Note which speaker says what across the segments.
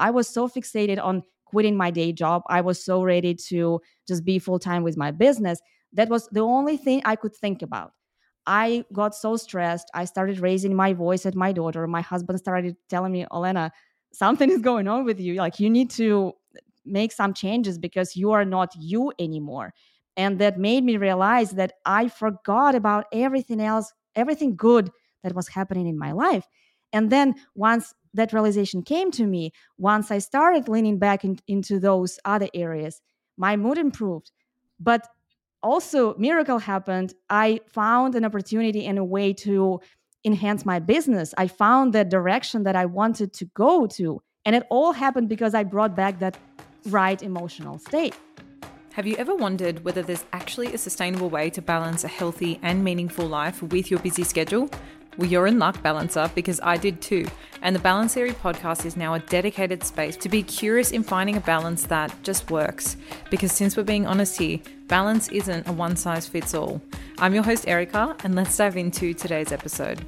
Speaker 1: I was so fixated on quitting my day job. I was so ready to just be full time with my business. That was the only thing I could think about. I got so stressed. I started raising my voice at my daughter. My husband started telling me, Olena, something is going on with you. Like, you need to make some changes because you are not you anymore. And that made me realize that I forgot about everything else, everything good that was happening in my life. And then once that realization came to me, once I started leaning back in, into those other areas, my mood improved. But also, miracle happened. I found an opportunity and a way to enhance my business. I found the direction that I wanted to go to. And it all happened because I brought back that right emotional state.
Speaker 2: Have you ever wondered whether there's actually a sustainable way to balance a healthy and meaningful life with your busy schedule? Well, you're in luck, Balancer, because I did too. And the Balance Theory podcast is now a dedicated space to be curious in finding a balance that just works. Because since we're being honest here, balance isn't a one size fits all. I'm your host, Erica, and let's dive into today's episode.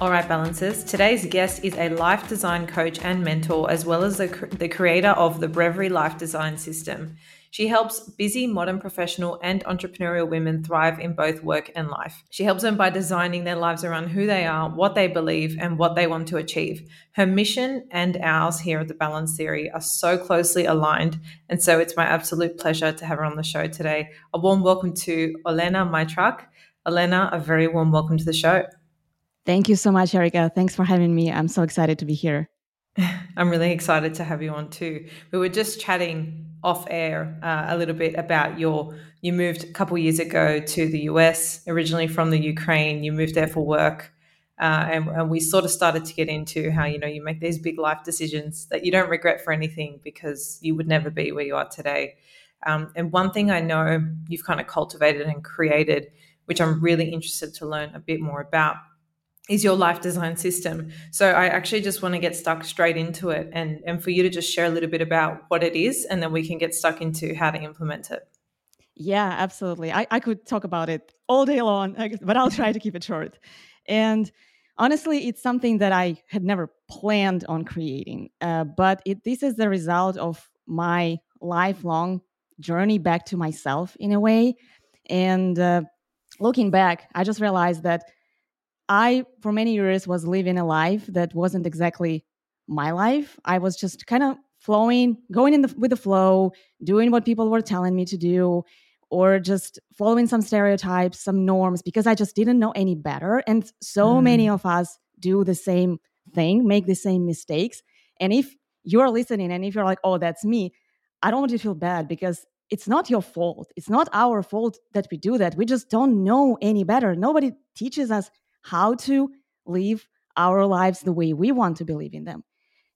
Speaker 2: All right, balancers. Today's guest is a life design coach and mentor, as well as the, the creator of the Breverie Life Design System. She helps busy modern professional and entrepreneurial women thrive in both work and life. She helps them by designing their lives around who they are, what they believe, and what they want to achieve. Her mission and ours here at the Balance Theory are so closely aligned. And so it's my absolute pleasure to have her on the show today. A warm welcome to Olena Mytruk. Olena, a very warm welcome to the show.
Speaker 1: Thank you so much, Erica. Thanks for having me. I'm so excited to be here.
Speaker 2: I'm really excited to have you on too. We were just chatting off air uh, a little bit about your you moved a couple years ago to the US, originally from the Ukraine. You moved there for work. Uh, and, and, we sort of started to get into how you know you make these big life decisions that you don't regret for anything because you would never be where you are today. Um, and one thing I know you've kind of cultivated and created, which I'm really interested to learn a bit more about, is your life design system. So I actually just want to get stuck straight into it and, and for you to just share a little bit about what it is and then we can get stuck into how to implement it.
Speaker 1: Yeah, absolutely. I, I could talk about it all day long, but I'll try to keep it short. And honestly, it's something that I had never planned on creating, uh, but it, this is the result of my lifelong journey back to myself in a way. And uh, looking back, I just realized that I, for many years, was living a life that wasn't exactly my life. I was just kind of flowing, going in the, with the flow, doing what people were telling me to do, or just following some stereotypes, some norms, because I just didn't know any better. And so mm. many of us do the same thing, make the same mistakes. And if you're listening and if you're like, oh, that's me, I don't want you to feel bad because it's not your fault. It's not our fault that we do that. We just don't know any better. Nobody teaches us how to live our lives the way we want to believe in them.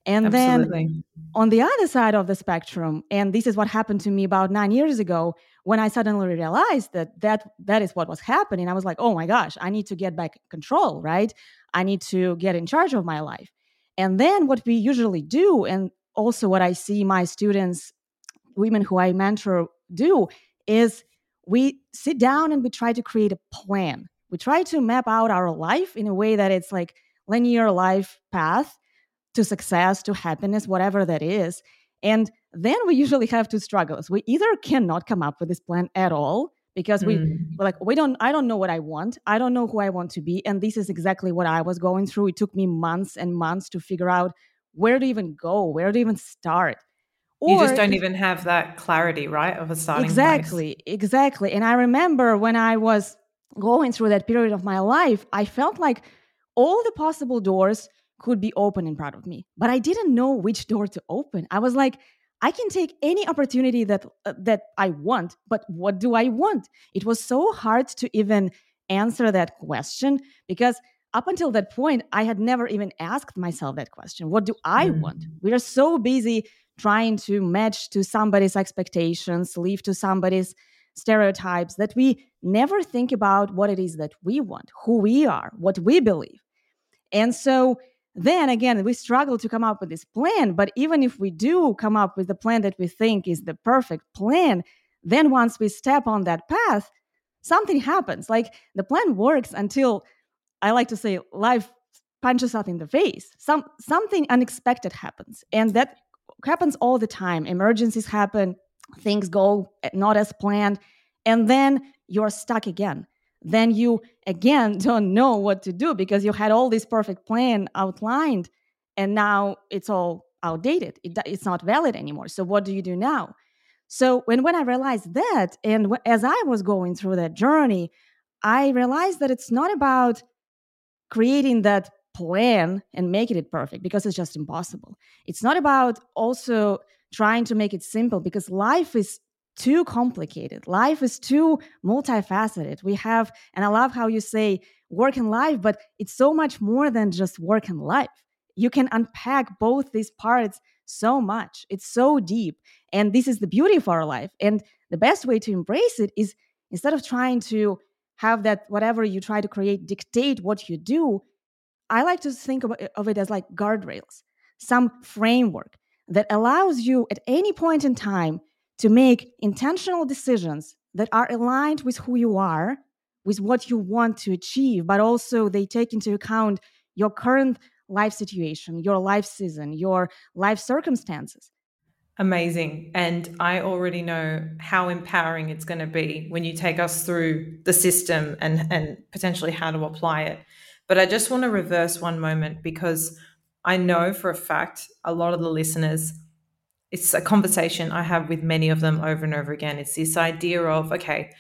Speaker 1: And Absolutely. then on the other side of the spectrum, and this is what happened to me about nine years ago, when I suddenly realized that that, that is what was happening, I was like, oh my gosh, I need to get back control, right? I need to get in charge of my life. And then what we usually do, and also what I see my students, women who I mentor, do, is we sit down and we try to create a plan we try to map out our life in a way that it's like linear life path to success to happiness whatever that is and then we usually have two struggles we either cannot come up with this plan at all because we mm. we're like we don't i don't know what i want i don't know who i want to be and this is exactly what i was going through it took me months and months to figure out where to even go where to even start
Speaker 2: or you just don't even have that clarity right of a starting
Speaker 1: exactly
Speaker 2: place.
Speaker 1: exactly and i remember when i was going through that period of my life, I felt like all the possible doors could be open in front of me, but I didn't know which door to open. I was like, I can take any opportunity that uh, that I want, but what do I want? It was so hard to even answer that question because up until that point, I had never even asked myself that question. What do I mm. want? We are so busy trying to match to somebody's expectations, live to somebody's stereotypes that we never think about what it is that we want, who we are, what we believe. And so then again, we struggle to come up with this plan. But even if we do come up with the plan that we think is the perfect plan, then once we step on that path, something happens. Like the plan works until I like to say life punches us in the face. Some something unexpected happens, and that happens all the time. Emergencies happen, things go eh, not as planned, and then you're stuck again. Then you again don't know what to do because you had all this perfect plan outlined, and now it's all outdated. It, it's not valid anymore. So what do you do now? So when when I realized that, and w- as I was going through that journey, I realized that it's not about creating that plan and making it perfect because it's just impossible. It's not about also trying to make it simple because life is too complicated. Life is too multifaceted. We have, and I love how you say work and life, but it's so much more than just work and life. You can unpack both these parts so much. It's so deep. And this is the beauty of our life. And the best way to embrace it is instead of trying to have that whatever you try to create dictate what you do i like to think of it as like guardrails some framework that allows you at any point in time to make intentional decisions that are aligned with who you are with what you want to achieve but also they take into account your current life situation your life season your life circumstances
Speaker 2: Amazing. And I already know how empowering it's going to be when you take us through the system and, and potentially how to apply it. But I just want to reverse one moment because I know for a fact a lot of the listeners, it's a conversation I have with many of them over and over again. It's this idea of, okay,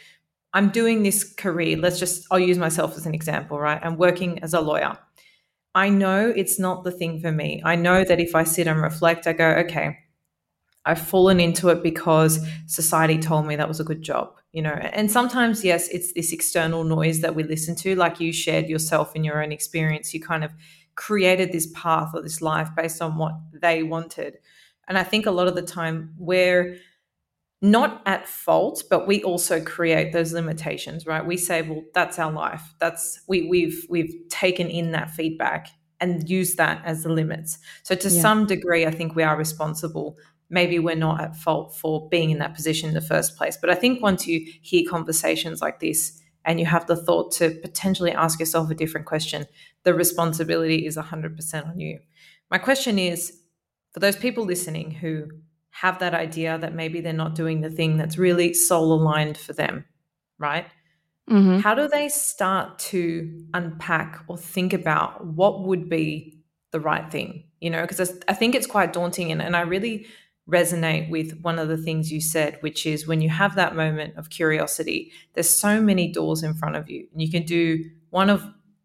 Speaker 2: I'm doing this career. Let's just, I'll use myself as an example, right? I'm working as a lawyer. I know it's not the thing for me. I know that if I sit and reflect, I go, okay, I've fallen into it because society told me that was a good job, you know. And sometimes, yes, it's this external noise that we listen to, like you shared yourself in your own experience. You kind of created this path or this life based on what they wanted. And I think a lot of the time we're not at fault, but we also create those limitations, right? We say, well, that's our life. That's we we've we've taken in that feedback and use that as the limits. So to yeah. some degree, I think we are responsible maybe we're not at fault for being in that position in the first place. But I think once you hear conversations like this and you have the thought to potentially ask yourself a different question, the responsibility is 100% on you. My question is for those people listening who have that idea that maybe they're not doing the thing that's really soul aligned for them, right? Mm-hmm. How do they start to unpack or think about what would be the right thing? You know, because I think it's quite daunting. And, and I really resonate with one of the things you said, which is when you have that moment of curiosity, there's so many doors in front of you. And you can do one of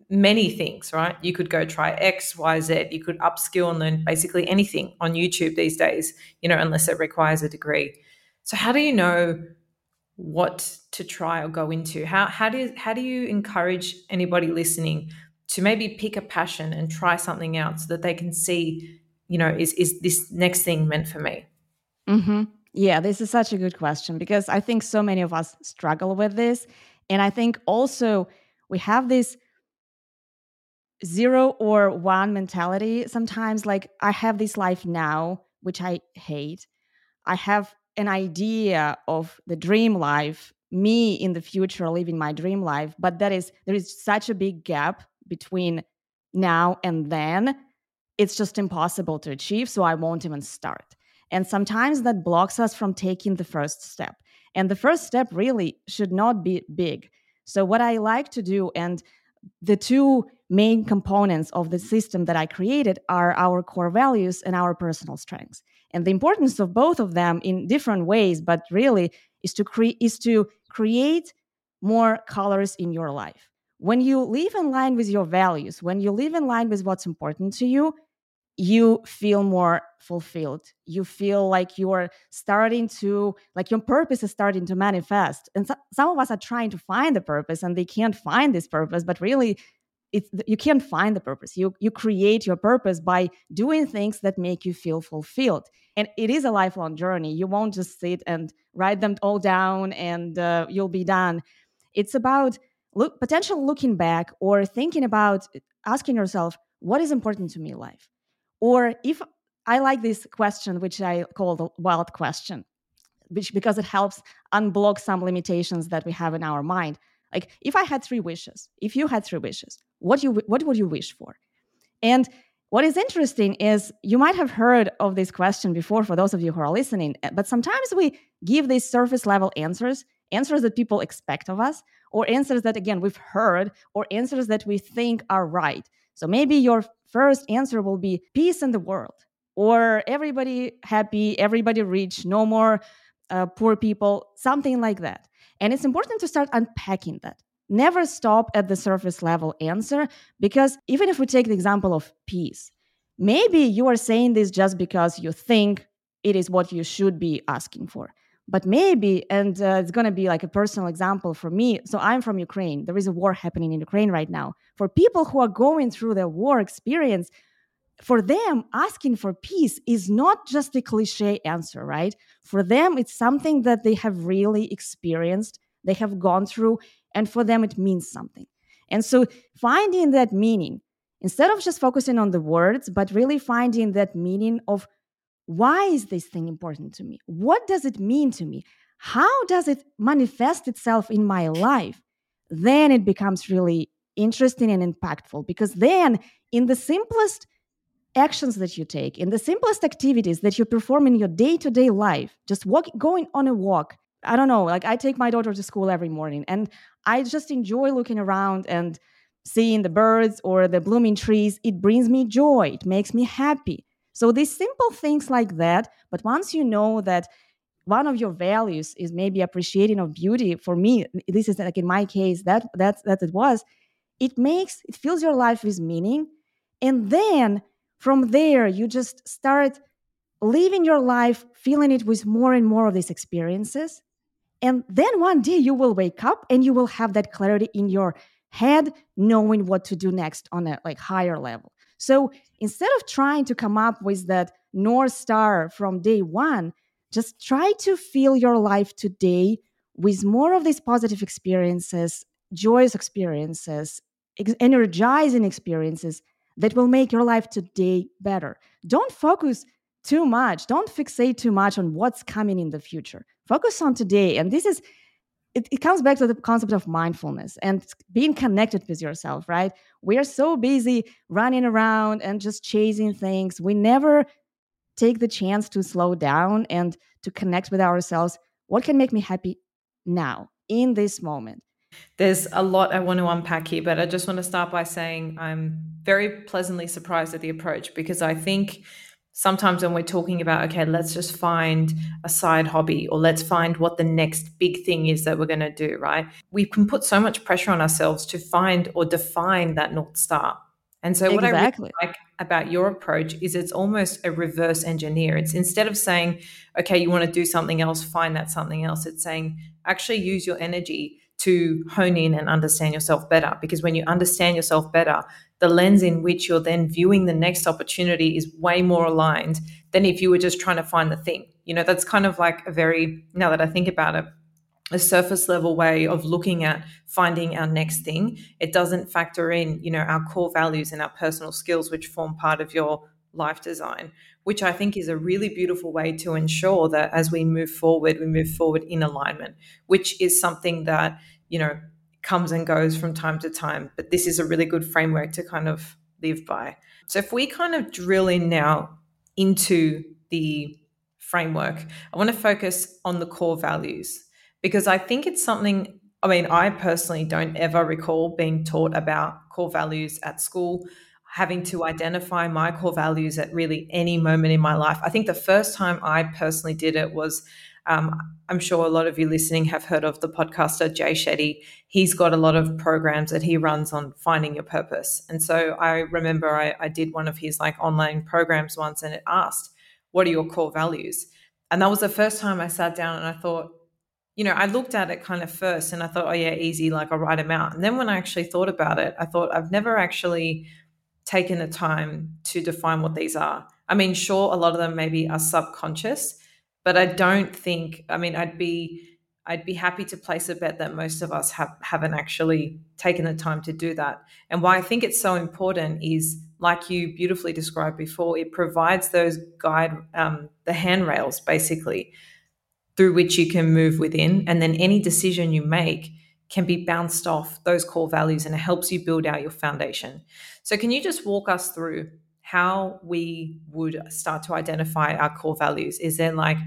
Speaker 2: many things, right? You could go try X, Y, Z. You could upskill and learn basically anything on YouTube these days, you know, unless it requires a degree. So how do you know what to try or go into? How how do you, how do you encourage anybody listening to maybe pick a passion and try something out so that they can see, you know, is is this next thing meant for me?
Speaker 1: Mm-hmm. Yeah, this is such a good question because I think so many of us struggle with this. And I think also we have this zero or one mentality sometimes. Like, I have this life now, which I hate. I have an idea of the dream life, me in the future living my dream life, but that is, there is such a big gap between now and then. It's just impossible to achieve. So I won't even start. And sometimes that blocks us from taking the first step. And the first step really should not be big. So, what I like to do, and the two main components of the system that I created are our core values and our personal strengths. And the importance of both of them in different ways, but really is to create is to create more colors in your life. When you live in line with your values, when you live in line with what's important to you, you feel more fulfilled. You feel like you're starting to like your purpose is starting to manifest. And so, some of us are trying to find the purpose and they can't find this purpose but really it's you can't find the purpose. You you create your purpose by doing things that make you feel fulfilled. And it is a lifelong journey. You won't just sit and write them all down and uh, you'll be done. It's about look potential looking back or thinking about asking yourself what is important to me in life or if I like this question, which I call the wild question, which because it helps unblock some limitations that we have in our mind. Like if I had three wishes, if you had three wishes, what you what would you wish for? And what is interesting is you might have heard of this question before for those of you who are listening, eh, but sometimes we give these surface level answers, answers that people expect of us, or answers that, again, we've heard, or answers that we think are right. So maybe your first answer will be peace in the world, or everybody happy, everybody rich, no more uh, poor people, something like that. And it's important to start unpacking that. Never stop at the surface level answer because even if we take the example of peace, maybe you are saying this just because you think it is what you should be asking for. But maybe, and uh, it's going to be like a personal example for me. So I'm from Ukraine. There is a war happening in Ukraine right now. For people who are going through the war experience, for them, asking for peace is not just a cliche answer, right? For them, it's something that they have really experienced, they have gone through, and for them, it means something. And so, finding that meaning, instead of just focusing on the words, but really finding that meaning of why is this thing important to me? What does it mean to me? How does it manifest itself in my life? Then it becomes really interesting and impactful because then, in the simplest actions that you take, in the simplest activities that you perform in your day to day life, just walk, going on a walk. I don't know, like I take my daughter to school every morning and I just enjoy looking around and seeing the birds or the blooming trees. It brings me joy, it makes me happy. So these simple things like that, but once you know that one of your values is maybe appreciating of beauty, for me, this is like in my case, that that that it was, it makes it fills your life with meaning. And then from there, you just start living your life, feeling it with more and more of these experiences. And then one day you will wake up and you will have that clarity in your head, knowing what to do next on a like higher level. So instead of trying to come up with that North Star from day one, just try to fill your life today with more of these positive experiences, joyous experiences, ex- energizing experiences that will make your life today better. Don't focus too much, don't fixate too much on what's coming in the future. Focus on today. And this is it, it comes back to the concept of mindfulness and being connected with yourself, right? We are so busy running around and just chasing things. We never take the chance to slow down and to connect with ourselves. What can make me happy now in this moment?
Speaker 2: There's a lot I want to unpack here, but I just want to start by saying I'm very pleasantly surprised at the approach because I think sometimes when we're talking about okay let's just find a side hobby or let's find what the next big thing is that we're going to do right? We can put so much pressure on ourselves to find or define that north star. And so what i really like about your approach is it's almost a reverse engineer. It's instead of saying okay you want to do something else find that something else it's saying actually use your energy to hone in and understand yourself better. Because when you understand yourself better, the lens in which you're then viewing the next opportunity is way more aligned than if you were just trying to find the thing. You know, that's kind of like a very, now that I think about it, a surface level way of looking at finding our next thing. It doesn't factor in, you know, our core values and our personal skills, which form part of your life design, which I think is a really beautiful way to ensure that as we move forward, we move forward in alignment, which is something that you know, comes and goes from time to time. But this is a really good framework to kind of live by. So if we kind of drill in now into the framework, I want to focus on the core values because I think it's something. I mean, I personally don't ever recall being taught about core values at school having to identify my core values at really any moment in my life. I think the first time I personally did it was um, I'm sure a lot of you listening have heard of the podcaster Jay Shetty. He's got a lot of programs that he runs on finding your purpose. And so I remember I, I did one of his like online programs once and it asked, What are your core values? And that was the first time I sat down and I thought, you know, I looked at it kind of first and I thought, oh, yeah, easy, like I'll write them out. And then when I actually thought about it, I thought, I've never actually taken the time to define what these are. I mean, sure, a lot of them maybe are subconscious, but I don't think. I mean, I'd be I'd be happy to place a bet that most of us have haven't actually taken the time to do that. And why I think it's so important is, like you beautifully described before, it provides those guide um, the handrails basically through which you can move within, and then any decision you make can be bounced off those core values and it helps you build out your foundation. So, can you just walk us through how we would start to identify our core values? Is there like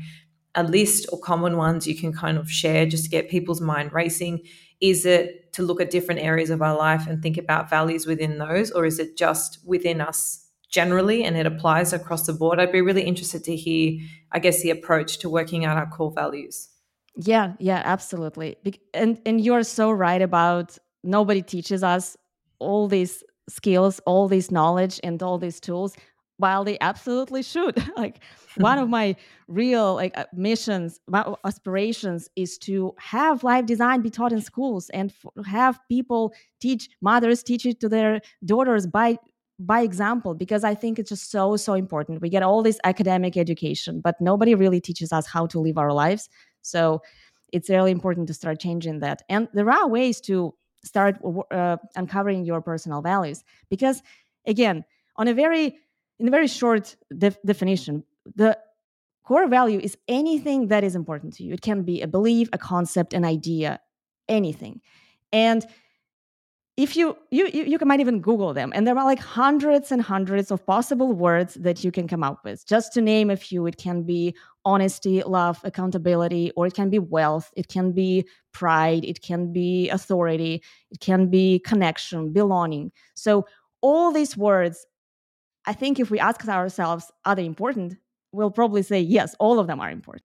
Speaker 2: a list or common ones you can kind of share just to get people's mind racing? Is it to look at different areas of our life and think about values within those, or is it just within us generally and it applies across the board? I'd be really interested to hear, I guess, the approach to working out our core values.
Speaker 1: Yeah, yeah, absolutely. And and you're so right about nobody teaches us all these skills, all this knowledge and all these tools while they absolutely should. like one of my real like uh, missions, my aspirations is to have life design be taught in schools and f- have people teach mothers teach it to their daughters by by example because i think it's just so so important we get all this academic education but nobody really teaches us how to live our lives so it's really important to start changing that. And there are ways to start uh, uncovering your personal values because, again, on a very in a very short def- definition, the core value is anything that is important to you. It can be a belief, a concept, an idea, anything. And if you, you you you might even google them and there are like hundreds and hundreds of possible words that you can come up with. Just to name a few it can be honesty love accountability or it can be wealth it can be pride it can be authority it can be connection belonging. So all these words i think if we ask ourselves are they important? We'll probably say yes all of them are important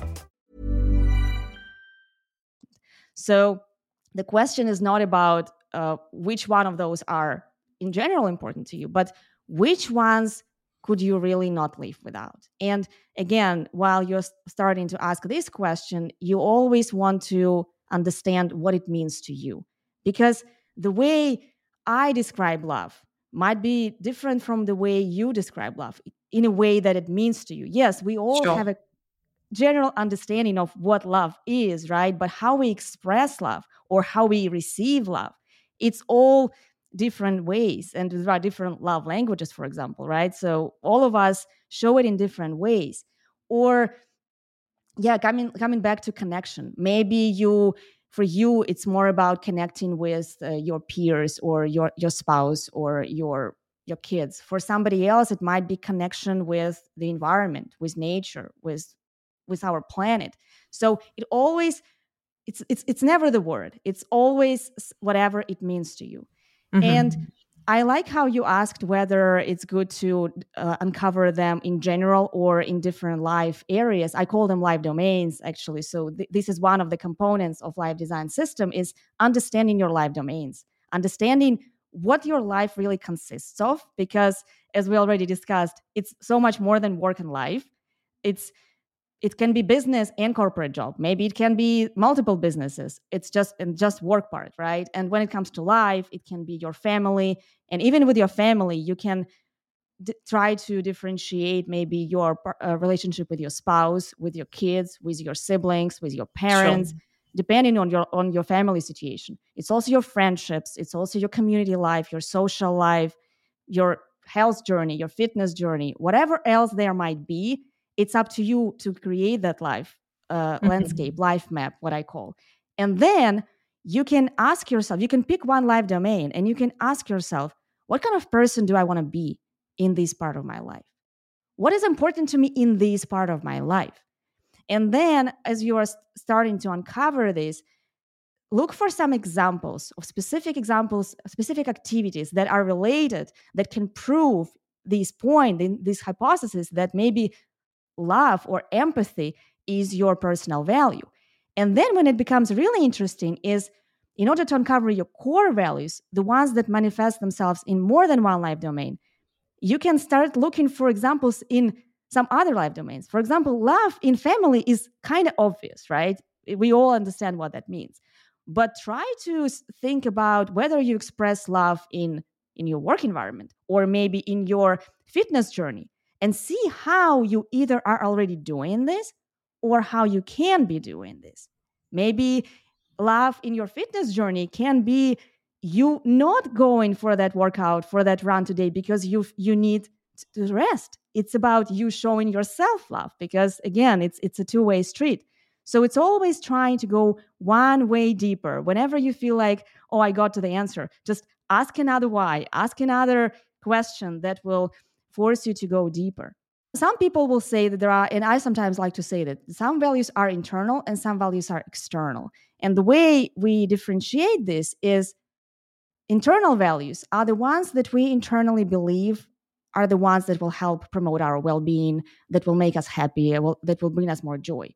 Speaker 1: So the question is not about uh, which one of those are in general important to you, but which ones could you really not live without? And again, while you're starting to ask this question, you always want to understand what it means to you. Because the way I describe love might be different from the way you describe love in a way that it means to you. Yes, we all sure. have a general understanding of what love is, right? But how we express love or how we receive love, it's all different ways. And there are different love languages, for example, right? So all of us show it in different ways. Or yeah, coming coming back to connection. Maybe you for you it's more about connecting with uh, your peers or your your spouse or your your kids. For somebody else it might be connection with the environment, with nature, with with our planet so it always it's it's it's never the word it's always whatever it means to you mm-hmm. and I like how you asked whether it's good to uh, uncover them in general or in different life areas. I call them life domains actually. So th- this is one of the components of life design system is understanding your life domains, understanding what your life really consists of because as we already discussed, it's so much more than work and life. It's it can be business and corporate job. Maybe it can be multiple businesses. It's just and just work part right? And when it comes to life it can be your family. And even with your family you can d- try to differentiate maybe your uh, relationship with your spouse with your kids with your siblings with your parents sure. depending on your on your family situation. It's also your friendships. It's also your community life your social life your health journey your fitness journey whatever else there might be it's up to you to create that life uh, mm-hmm. landscape, life map, what I call. And then you can ask yourself, you can pick one life domain and you can ask yourself, what kind of person do I want to be in this part of my life? What is important to me in this part of my life? And then as you are starting to uncover this, look for some examples of specific examples, specific activities that are related that can prove this point, in this hypothesis that maybe love or empathy is your personal value. And then when it becomes really interesting is in order to uncover your core values, the ones that manifest themselves in more than one life domain, you can start looking for examples in some other life domains. For example, love in family is kind of obvious, right? we all understand what that means but try to think about whether you express love in in your work environment or maybe in your fitness journey and see how you either are already doing this or how you can be doing this. Maybe love in your fitness journey can be you not going for that workout for that run today because you you need to rest. It's about you showing yourself love because again it's it's a two-way street. So it's always trying to go one way deeper. Whenever you feel like oh i got to the answer just ask another why ask another question that will force you to go deeper. Some people will say that there are and i sometimes like to say that some values are internal and some values are external. And the way we differentiate this is internal values are the ones that we internally believe are the ones that will help promote our well-being that will make us happy uh, that will bring us more joy.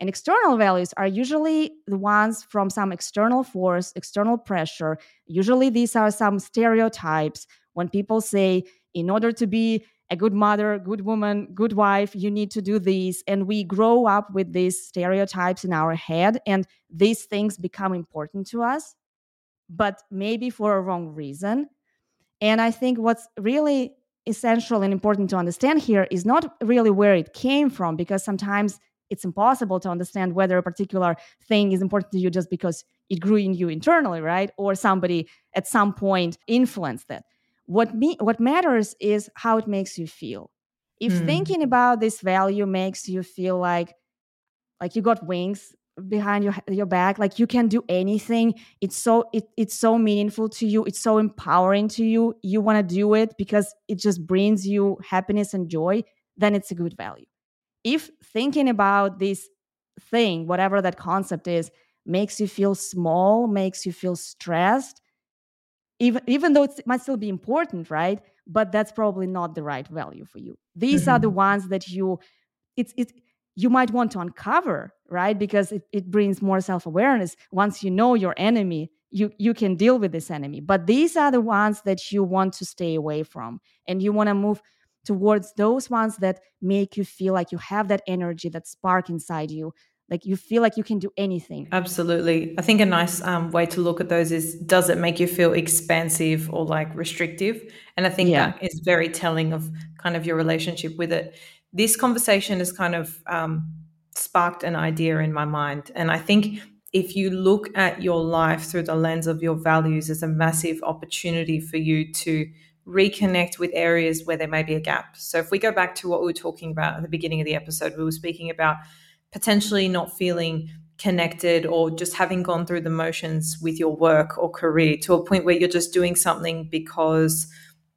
Speaker 1: And external values are usually the ones from some external force external pressure. Usually these are some stereotypes. When people say in order to be a good mother good woman good wife you need to do these and we grow up with these stereotypes in our head and these things become important to us but maybe for a wrong reason. And i think what's really essential and important to understand here is not really where it came from because sometimes it's impossible to understand whether a particular thing is important to you just because it grew in you internally right? Or somebody at some point influenced it what me what matters is how it makes you feel if mm. thinking about this value makes you feel like like you got wings behind your your back like you can do anything it's so it, it's so meaningful to you it's so empowering to you you want to do it because it just brings you happiness and joy then it's a good value if thinking about this thing whatever that concept is makes you feel small makes you feel stressed even even though it might still be important right? But that's probably not the right value for you. These mm-hmm. are the mm-hmm. ones that you it's it you might want to uncover right? Because it, it brings more self-awareness. Once you know your enemy you you can deal with this enemy. But these are the ones that you want to stay away from. And you want to move towards those ones that make you feel like you have that energy that spark inside you like you feel like you can do anything
Speaker 2: absolutely i think a nice um, way to look at those is does it make you feel expansive or like restrictive and i think yeah. that is very telling of kind of your relationship with it this conversation has kind of um, sparked an idea in my mind. And I think if you look at your life through the lens of your values, there's a massive opportunity for you to reconnect with areas where there may be a gap. So if we go back to what we were talking about at the beginning of the episode, we were speaking about potentially not feeling connected or just having gone through the motions with your work or career to a point where you're just doing something because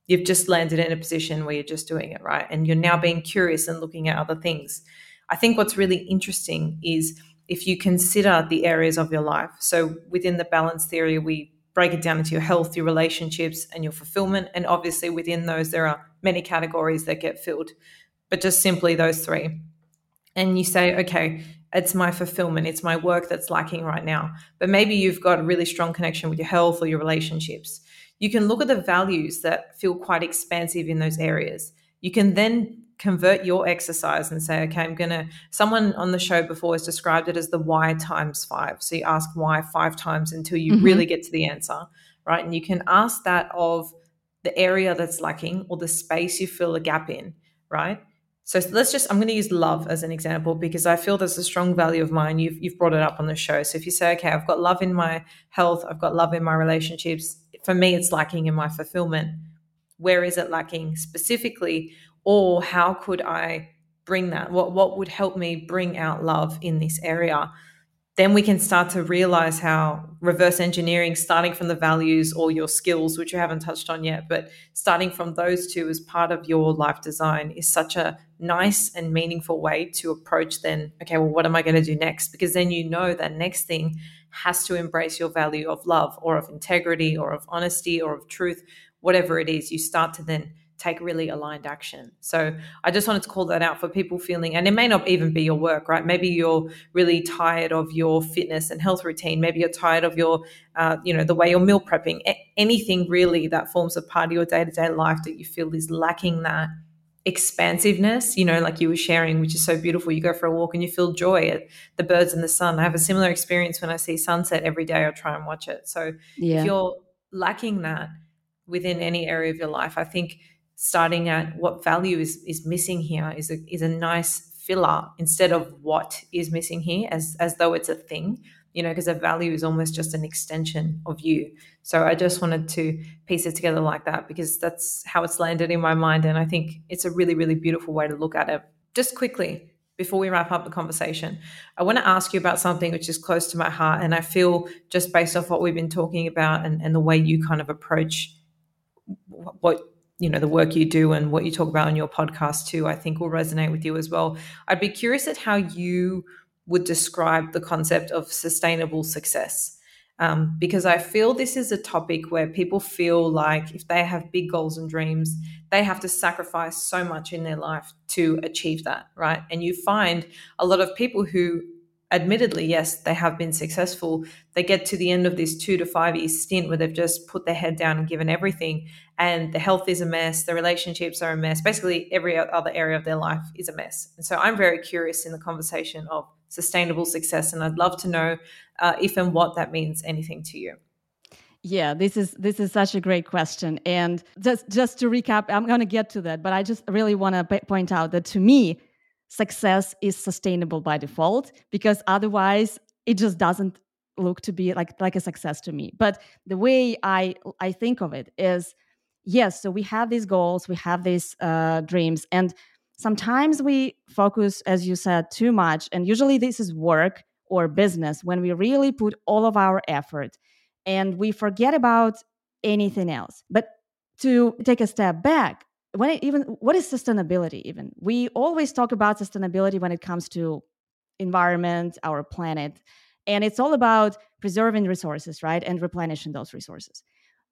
Speaker 2: you've just landed in a position where you're just doing it right? And you're now being curious and looking at other things. I think what's really interesting is if you consider the areas of your life. So within the balance theory we break it down into your health your relationships and your fulfillment. And obviously within those there are many categories that get filled but just simply those three and you say okay it's my fulfillment it's my work that's lacking right now but maybe you've got a really strong connection with your health or your relationships you can look at the values that feel quite expansive in those areas. You can then convert your exercise and say, okay, I'm going to, someone on the show before has described it as the why times five. So you ask why five times until you mm-hmm. really get to the answer, right? And you can ask that of the area that's lacking or the space you fill a gap in, right? So let's just, I'm going to use love as an example because I feel there's a strong value of mine. You've, you've brought it up on the show. So if you say, okay, I've got love in my health, I've got love in my relationships, for me, it's lacking in my fulfillment. Where is it lacking specifically? Or how could I bring that? What, what would help me bring out love in this area? Then we can start to realize how reverse engineering, starting from the values or your skills, which you haven't touched on yet, but starting from those two as part of your life design is such a nice and meaningful way to approach then, okay, well, what am I going to do next? Because then you know that next thing has to embrace your value of love or of integrity or of honesty or of truth, whatever it is, you start to then take really aligned action. So I just wanted to call that out for people feeling, and it may not even be your work, right? Maybe you're really tired of your fitness and health routine. Maybe you're tired of your, uh, you know, the way you're meal prepping. A- anything really that forms a part of your day to day life that you feel is lacking that expansiveness, you know, like you were sharing, which is so beautiful. You go for a walk and you feel joy at the birds and the sun. I have a similar experience when I see sunset every day. I try and watch it. So yeah. if you're lacking that within any area of your life, I think starting at what value is is missing here is a is a nice filler instead of what is missing here as as though it's a thing you know, because a value is almost just an extension of you. So I just wanted to piece it together like that because that's how it's landed in my mind. And I think it's a really, really beautiful way to look at it. Just quickly, before we wrap up the conversation, I want to ask you about something which is close to my heart. And I feel just based off what we've been talking about and, and the way you kind of approach what you know the work you do and what you talk about on your podcast too i think will resonate with you as well i'd be curious at how you would describe the concept of sustainable success. Um, because I feel this is a topic where people feel like if they have big goals and dreams, they have to sacrifice so much in their life to achieve that, right? And you find a lot of people who, admittedly, yes, they have been successful, they get to the end of this two to five year stint where they've just put their head down and given everything, and the health is a mess, the relationships are a mess, basically, every other area of their life is a mess. And so I'm very curious in the conversation of sustainable success. And I'd love to know uh, if and what that means anything to you.
Speaker 1: Yeah, this is this is such a great question, and just just to recap, I'm going to get to that, but I just really want to point out that to me, success is sustainable by default because otherwise it just doesn't look to be like like a success to me. But the way I I think of it is, yes, so we have these goals, we have these uh, dreams, and sometimes we focus, as you said, too much. And usually this is work or business when we really put all of our effort and we forget about anything else. But to take a step back, when it even what is sustainability even? We always talk about sustainability when it comes to environment, our planet, and it's all about preserving resources, right? And replenishing those resources.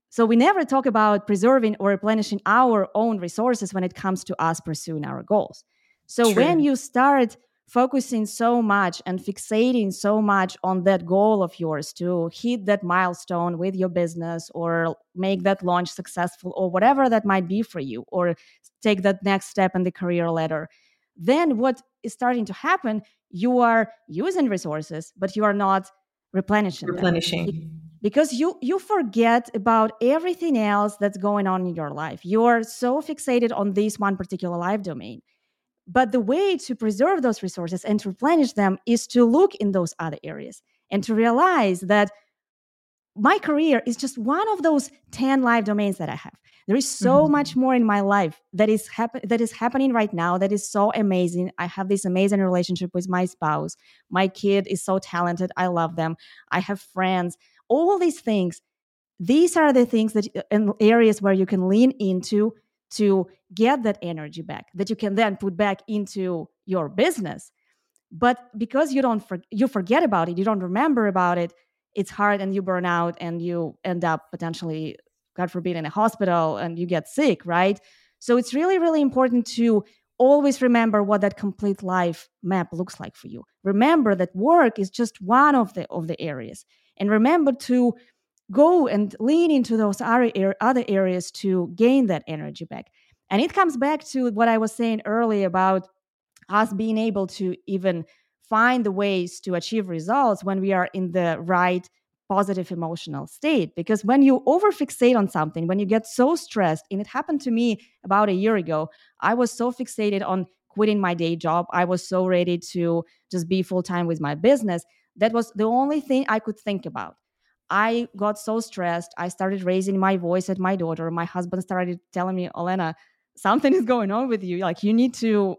Speaker 1: So we never talk about preserving or replenishing our own resources when it comes to us pursuing our goals. So True. when you start focusing so much and fixating so much on that goal of yours to hit that milestone with your business or make that launch successful or whatever that might be for you or take that next step in the career ladder. Then what is starting to happen you are using resources but you are not replenishing
Speaker 2: replenishing. Them
Speaker 1: because you you forget about everything else that's going on in your life. You're so fixated on this one particular life domain but the way to preserve those resources and to replenish them is to look in those other areas and to realize that my career is just one of those 10 life domains that i have. There is so mm-hmm. much more in my life that is happen- that is happening right now that is so amazing. I have this amazing relationship with my spouse. My kid is so talented. I love them. I have friends. All these things these are the things that in areas where you can lean into to get that energy back that you can then put back into your business. But because you don't for, you forget about it you don't remember about it it's hard and you burn out and you end up potentially god forbid in a hospital and you get sick right? So it's really really important to always remember what that complete life map looks like for you. Remember that work is just one of the of the areas. And remember to go and lean into those other areas to gain that energy back. And it comes back to what i was saying earlier about us being able to even find the ways to achieve results when we are in the right positive emotional state. Because when you overfixate on something when you get so stressed and it happened to me about a year ago i was so fixated on quitting my day job. I was so ready to just be full time with my business. That was the only thing I could think about. I got so stressed. I started raising my voice at my daughter. My husband started telling me, Olena, something is going on with you. Like, you need to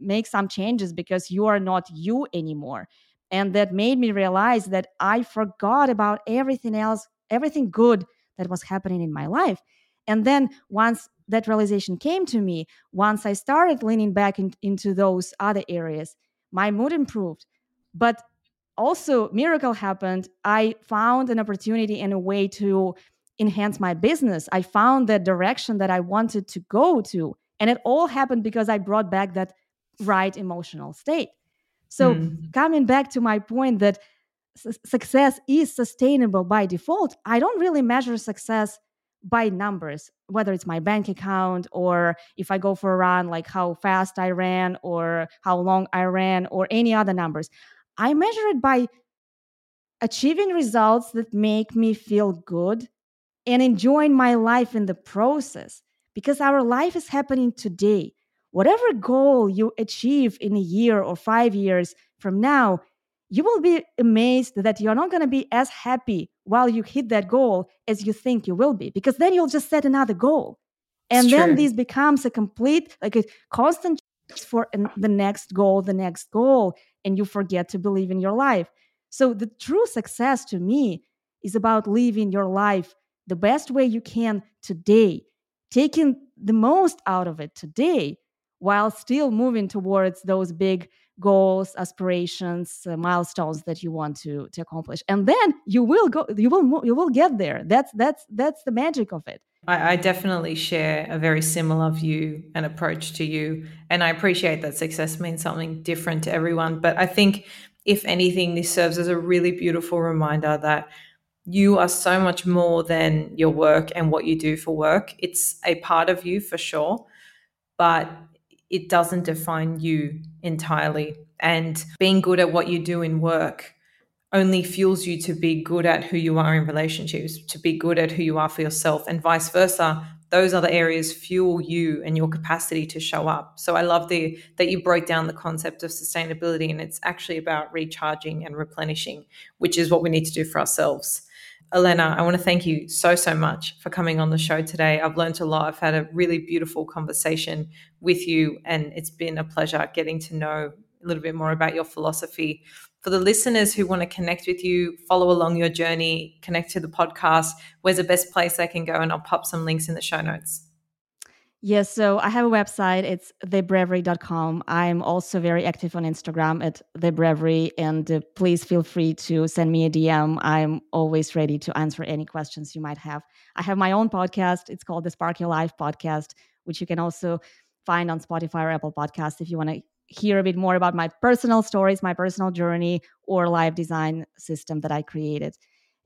Speaker 1: make some changes because you are not you anymore. And that made me realize that I forgot about everything else, everything good that was happening in my life. And then once that realization came to me, once I started leaning back in, into those other areas, my mood improved. But also miracle happened i found an opportunity and a way to enhance my business i found the direction that i wanted to go to and it all happened because i brought back that right emotional state so mm. coming back to my point that su- success is sustainable by default i don't really measure success by numbers, whether it's my bank account or if I go for a run, like how fast I ran or how long I ran or any other numbers. I measure it by achieving results that make me feel good and enjoying my life in the process because our life is happening today. Whatever goal you achieve in a year or five years from now, you will be amazed that you're not going to be as happy while you hit that goal as you think you will be because then you'll just set another goal and it's then true. this becomes a complete like a constant for the next goal the next goal and you forget to believe in your life. So the true success to me is about living your life the best way you can today taking the most out of it today while still moving towards those big goals aspirations uh, milestones that you want to to accomplish. And then you will go you will you will get there. That's that's that's the magic of it
Speaker 2: I, I definitely share a very similar view and approach to you. And i appreciate that success means something different to everyone. But i think if anything this serves as a really beautiful reminder that you are so much more than your work and what you do for work. It's a part of you for sure but it doesn't define you entirely. And being good at what you do in work only fuels you to be good at who you are in relationships, to be good at who you are for yourself, and vice versa. Those other areas fuel you and your capacity to show up. So I love the that you broke down the concept of sustainability, and it's actually about recharging and replenishing, which is what we need to do for ourselves. Olena, I want to thank you so, so much for coming on the show today. I've learned a lot. I've had a really beautiful conversation with you, and it's been a pleasure getting to know a little bit more about your philosophy. For the listeners who want to connect with you, follow along your journey, connect to the podcast, where's the best place they can go? And I'll pop some links in the show notes.
Speaker 1: Yes, so I have a website. It's thebreverie.com. I'm also very active on Instagram at thebravery, and uh, please feel free to send me a DM. I'm always ready to answer any questions you might have. I have my own podcast. It's called the Spark Your Life podcast, which you can also find on Spotify or Apple Podcast if you want to hear a bit more about my personal stories, my personal journey, or live design system that I created.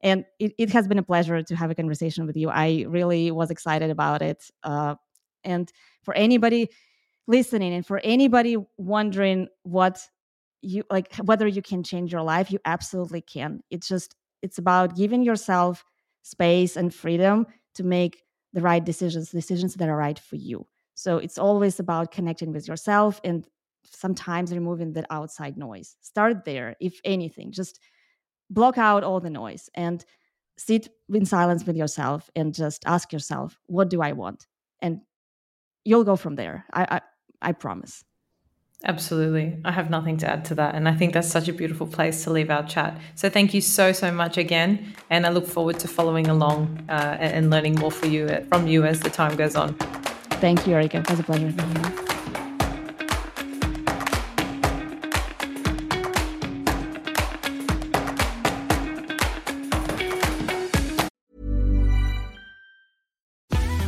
Speaker 1: And it, it has been a pleasure to have a conversation with you. I really was excited about it. Uh, and for anybody listening and for anybody wondering what you like whether you can change your life you absolutely can it's just it's about giving yourself space and freedom to make the right decisions decisions that are right for you so it's always about connecting with yourself and sometimes removing the outside noise start there if anything just block out all the noise and sit in silence with yourself and just ask yourself what do i want and you'll go from there. I, I, I promise.
Speaker 2: Absolutely. I have nothing to add to that. And I think that's such a beautiful place to leave our chat. So thank you so, so much again. And I look forward to following along uh, and learning more for you from you as the time goes on.
Speaker 1: Thank you, Erika. It was a pleasure.